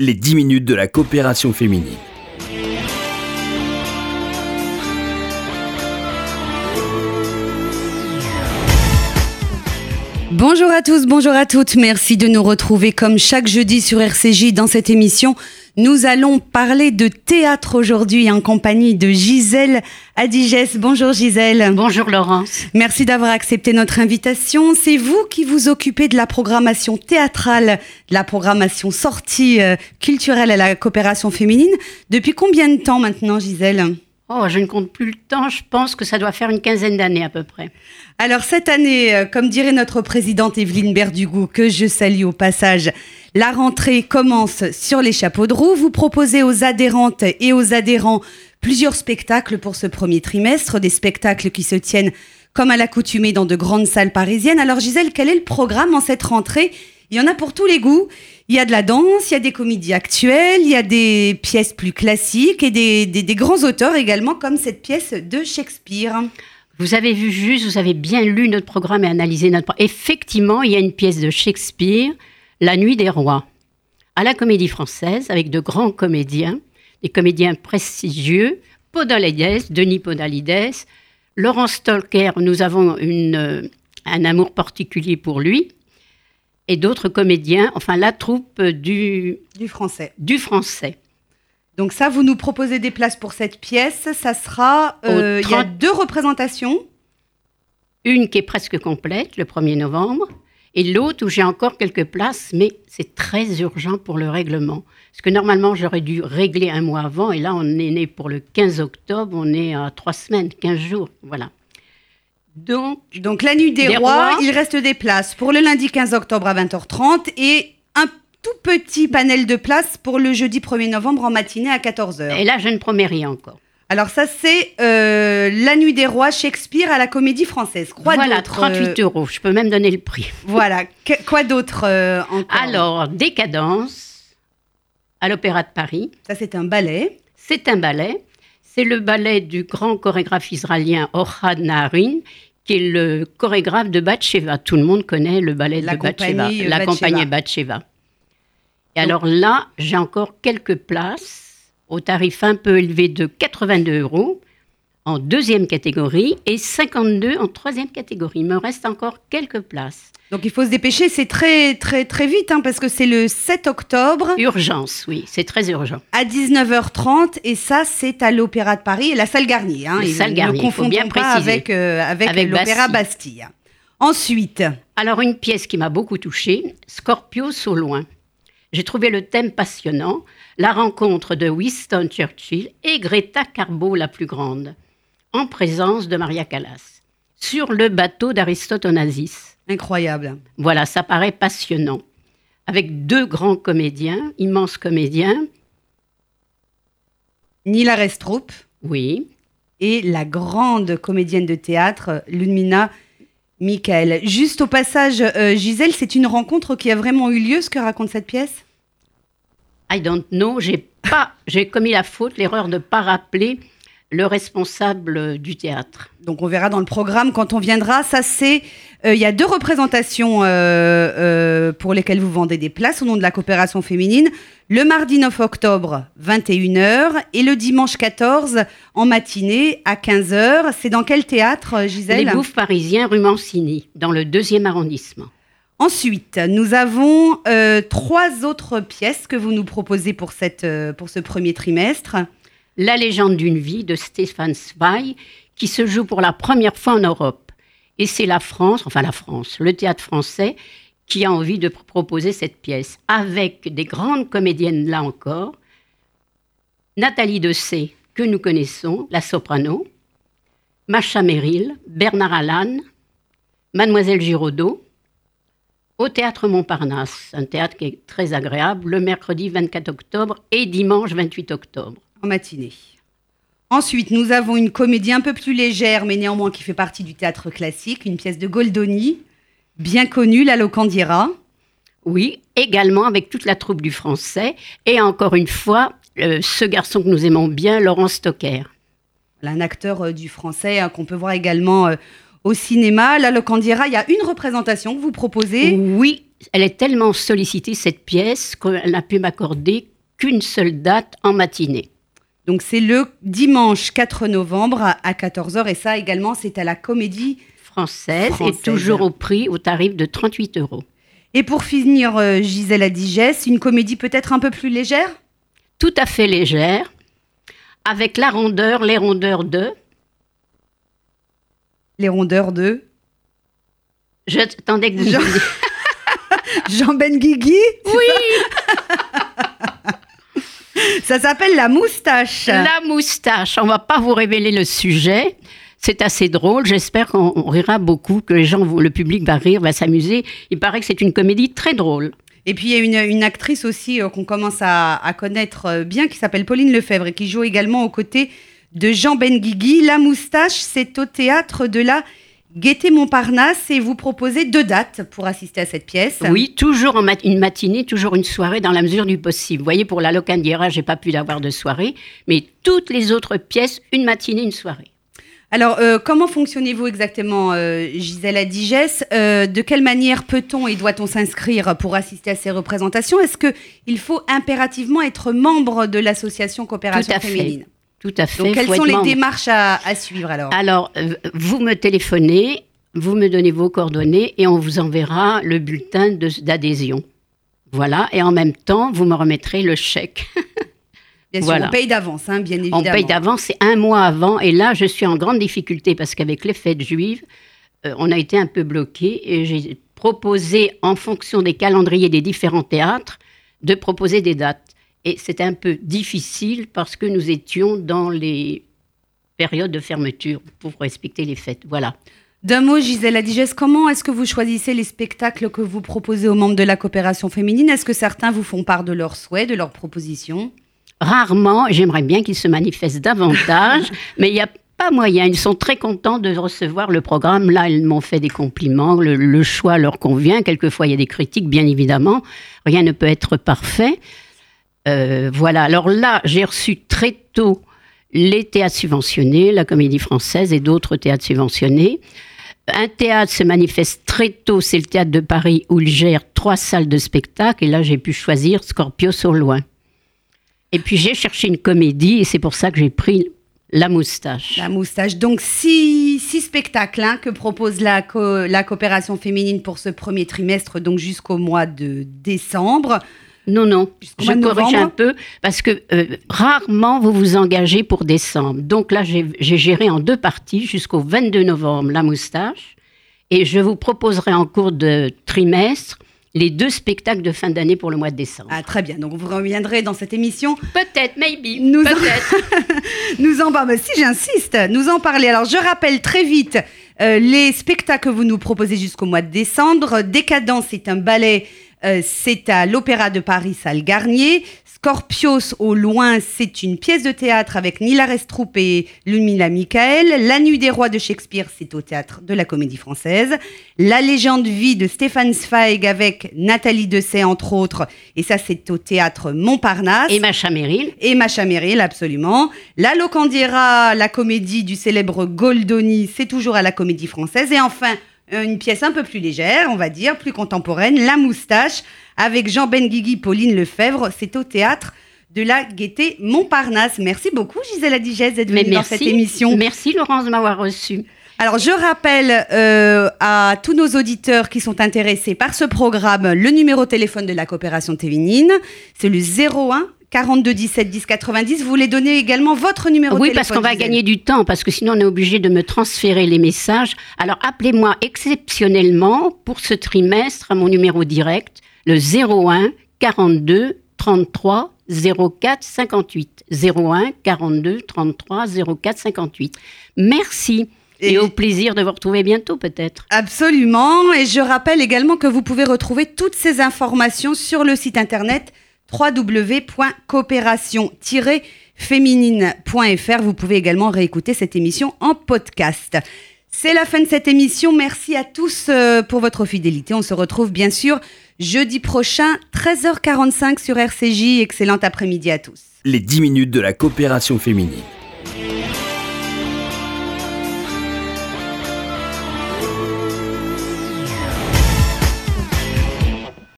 les 10 minutes de la coopération féminine. Bonjour à tous, bonjour à toutes. Merci de nous retrouver comme chaque jeudi sur RCJ dans cette émission. Nous allons parler de théâtre aujourd'hui en compagnie de Gisèle Adigès. Bonjour Gisèle. Bonjour Laurence. Merci d'avoir accepté notre invitation. C'est vous qui vous occupez de la programmation théâtrale, de la programmation sortie euh, culturelle à la coopération féminine. Depuis combien de temps maintenant Gisèle? Oh, je ne compte plus le temps, je pense que ça doit faire une quinzaine d'années à peu près. Alors cette année, euh, comme dirait notre présidente Evelyne Berdugou, que je salue au passage, la rentrée commence sur les chapeaux de roue. Vous proposez aux adhérentes et aux adhérents plusieurs spectacles pour ce premier trimestre, des spectacles qui se tiennent comme à l'accoutumée dans de grandes salles parisiennes. Alors Gisèle, quel est le programme en cette rentrée? Il y en a pour tous les goûts. Il y a de la danse, il y a des comédies actuelles, il y a des pièces plus classiques et des, grands auteurs également, comme cette pièce de Shakespeare. Vous avez vu juste, vous avez bien lu notre programme et analysé notre programme. Effectivement, il y a une pièce de Shakespeare, La Nuit des Rois, à la Comédie Française, avec de grands comédiens, des comédiens prestigieux, Podalides, Denis Podalides, Laurent Stolker, nous avons une, un amour particulier pour lui et d'autres comédiens, enfin la troupe du, du français. Du français. Donc ça, vous nous proposez des places pour cette pièce. Ça sera, euh, il y a deux représentations. Une qui est presque complète, le 1er novembre, et l'autre où j'ai encore quelques places, mais c'est très urgent pour le règlement. Parce que normalement, j'aurais dû régler un mois avant, et là, on est né pour le 15 octobre, on est à trois semaines, 15 jours, voilà. Donc, Donc la nuit des, rois, il reste des places pour le lundi 15 octobre à 20h30 et un tout petit panel de places pour le jeudi 1er novembre en matinée à 14h. Et là, je ne promets rien encore. Alors ça, c'est euh, La Nuit des Rois, Shakespeare à la Comédie Française. Quoi voilà, 38 euh, euros. Je peux même donner le prix. Voilà. quoi d'autre euh, encore? Alors, Décadence à l'Opéra de Paris. Ça, c'est un ballet. C'est un ballet. C'est le ballet du grand chorégraphe israélien Ohad Naharin, qui est le chorégraphe de Batsheva. Tout le monde connaît le ballet de Batsheva, la compagnie Batsheva. Et alors là, j'ai encore quelques places au tarif un peu élevé de 82 euros en deuxième catégorie et 52 en troisième catégorie. Il me reste encore quelques places. Donc il faut se dépêcher, c'est très très très vite hein, parce que c'est le 7 octobre. Urgence, oui, c'est très urgent. À 19h30 et ça c'est à l'Opéra de Paris et la salle Garnier. Hein, la salle Garnier, il faut bien pas avec, euh, avec, l'Opéra Bastille. Ensuite. Alors une pièce qui m'a beaucoup touchée, Scorpio au loin. J'ai trouvé le thème passionnant, la rencontre de Winston Churchill et Greta Carbo la plus grande en présence de Maria Callas, sur le bateau d'Aristote Onassis. Incroyable. Voilà, ça paraît passionnant. Avec deux grands comédiens, immenses comédiens. Nila Restrup. Oui. Et la grande comédienne de théâtre, Ludmina Michael. Juste au passage, euh, Gisèle, c'est une rencontre qui a vraiment eu lieu, ce que raconte cette pièce? I don't know. J'ai pas, j'ai commis la faute, l'erreur de ne pas rappeler le responsable du théâtre. Donc on verra dans le programme quand on viendra. Ça c'est, euh, il y a deux représentations euh, euh, pour lesquelles vous vendez des places au nom de la coopération féminine. Le mardi 9 octobre 21h et le dimanche 14 en matinée à 15h. C'est dans quel théâtre, Gisèle Les Bouffes Parisiens, rue Mancini, dans le deuxième arrondissement. Ensuite, nous avons trois autres pièces que vous nous proposez pour, cette, pour ce premier trimestre. La légende d'une vie de Stéphane Zweig, qui se joue pour la première fois en Europe. Et c'est la France, enfin la France, le théâtre français, qui a envie de proposer cette pièce, avec des grandes comédiennes là encore. Nathalie Dessay, que nous connaissons, la soprano, Macha Merrill, Bernard Allan, Mademoiselle Giraudot, au théâtre Montparnasse, un théâtre qui est très agréable, le mercredi 24 octobre et dimanche 28 octobre en matinée. Ensuite, nous avons une comédie un peu plus légère, mais néanmoins qui fait partie du théâtre classique, une pièce de Goldoni, bien connue, La Locandiera. Oui, également avec toute la troupe du français, et encore une fois, euh, ce garçon que nous aimons bien, Laurent Stocker. Un acteur euh, du français hein, qu'on peut voir également euh, au cinéma. La Locandira, il y a une représentation que vous proposez. Oui, elle est tellement sollicitée, cette pièce, qu'elle n'a pu m'accorder qu'une seule date en matinée. Donc c'est le dimanche 4 novembre à 14h et ça également c'est à la comédie française, et toujours au prix, au tarif de 38 euros. Et pour finir, euh, Gisèle Adigès, une comédie peut-être un peu plus légère? Tout à fait légère, avec la rondeur, les rondeurs de... Les rondeurs de... Je t'attendais que vous Jean... Jean Benguigui Oui Ça s'appelle la moustache. La moustache. On va pas vous révéler le sujet. C'est assez drôle. J'espère qu'on rira beaucoup, que les gens, le public va rire, va s'amuser. Il paraît que c'est une comédie très drôle. Et puis il y a une, actrice aussi euh, qu'on commence à, connaître euh, bien qui s'appelle Pauline Lefebvre et qui joue également aux côtés de Jean Benguigui. La moustache, c'est au théâtre de la Gaîté Montparnasse et vous proposez deux dates pour assister à cette pièce. Oui, toujours en une matinée, toujours une soirée dans la mesure du possible. Vous voyez, pour la Locandiera, j'ai pas pu avoir de soirée, mais toutes les autres pièces, une matinée, une soirée. Alors, euh, comment fonctionnez-vous exactement, euh, Gisèle Adigès? Euh, De quelle manière peut-on et doit-on s'inscrire pour assister à ces représentations? Est-ce qu'il faut impérativement être membre de l'association Coopération Féminine? Tout à fait. Donc, quelles sont les démarches à, suivre alors Alors, euh, vous me téléphonez, vous me donnez vos coordonnées et on vous enverra le bulletin d'adhésion. Voilà. Et en même temps, vous me remettrez le chèque. Bien sûr, on paye d'avance, hein, bien évidemment. On paye d'avance, c'est un mois avant. Et là, je suis en grande difficulté parce qu'avec les fêtes juives, euh, on a été un peu bloqué et j'ai proposé, en fonction des calendriers des différents théâtres, de proposer des dates. Et c'était un peu difficile parce que nous étions dans les périodes de fermeture pour respecter les fêtes. Voilà. D'un mot, Gisèle Adigès, comment est-ce que vous choisissez les spectacles que vous proposez aux membres de la coopération féminine? Est-ce que certains vous font part de leurs souhaits, de leurs propositions? Rarement, j'aimerais bien qu'ils se manifestent davantage, mais il n'y a pas moyen. Ils sont très contents de recevoir le programme. Là, ils m'ont fait des compliments. Le, le choix leur convient. Quelquefois, il y a des critiques, bien évidemment. Rien ne peut être parfait. Euh, voilà, alors là, j'ai reçu très tôt les théâtres subventionnés, la Comédie Française et d'autres théâtres subventionnés. Un théâtre se manifeste très tôt, c'est le théâtre de Paris où il gère trois salles de spectacle et là j'ai pu choisir Scorpios au loin. Et puis j'ai cherché une comédie et c'est pour ça que j'ai pris la moustache. La moustache. Donc six, spectacles hein, que propose la coopération féminine pour ce premier trimestre, donc jusqu'au mois de décembre. Non, non, je corrige un peu parce que euh, rarement vous vous engagez pour décembre. Donc là, j'ai géré en deux parties jusqu'au 22 novembre la moustache et je vous proposerai en cours de trimestre les deux spectacles de fin d'année pour le mois de décembre. Ah, très bien. Donc, vous reviendrez dans cette émission. Peut-être, maybe. Nous Peut-être. nous en parlons. Si j'insiste, nous en parler. Alors, je rappelle très vite euh, les spectacles que vous nous proposez jusqu'au mois de décembre. Décadence c'est un ballet euh, c'est à l'Opéra de Paris, salle Garnier. Scorpios au loin, c'est une pièce de théâtre avec Nila Restroup et Lumila Michael. La Nuit des Rois de Shakespeare, c'est au théâtre de la Comédie Française. La Légende vie de Stéphane Zweig avec Nathalie Dessay, entre autres. Et ça, c'est au théâtre Montparnasse. Et Macha Merrill. Et Macha Merrill, absolument. La Locandiera, la comédie du célèbre Goldoni, c'est toujours à la Comédie Française. Et enfin, une pièce un peu plus légère, on va dire, plus contemporaine, La Moustache, avec Jean Benguigui, Pauline Lefebvre. C'est au théâtre de la Gaîté Montparnasse. Merci beaucoup, Gisèle Adigès, d'être venue dans cette émission. Merci, Laurence, de m'avoir reçue. Alors, je rappelle euh, à tous nos auditeurs qui sont intéressés par ce programme le numéro de téléphone de la coopération féminine. C'est le 01 42 17 10 90. Vous voulez donner également votre numéro de téléphone Oui, parce qu'on va gagner du temps, parce que sinon on est obligé de me transférer les messages. Alors appelez-moi exceptionnellement pour ce trimestre à mon numéro direct, le 01 42 33 04 58. 01 42 33 04 58. Merci. Et, au plaisir de vous retrouver bientôt peut-être. Absolument. Et je rappelle également que vous pouvez retrouver toutes ces informations sur le site internet www.coopération-féminine.fr. Vous pouvez également réécouter cette émission en podcast. C'est la fin de cette émission. Merci à tous euh, pour votre fidélité. On se retrouve bien sûr jeudi prochain, 13h45 sur RCJ. Excellent après-midi à tous. Les 10 minutes de la coopération féminine.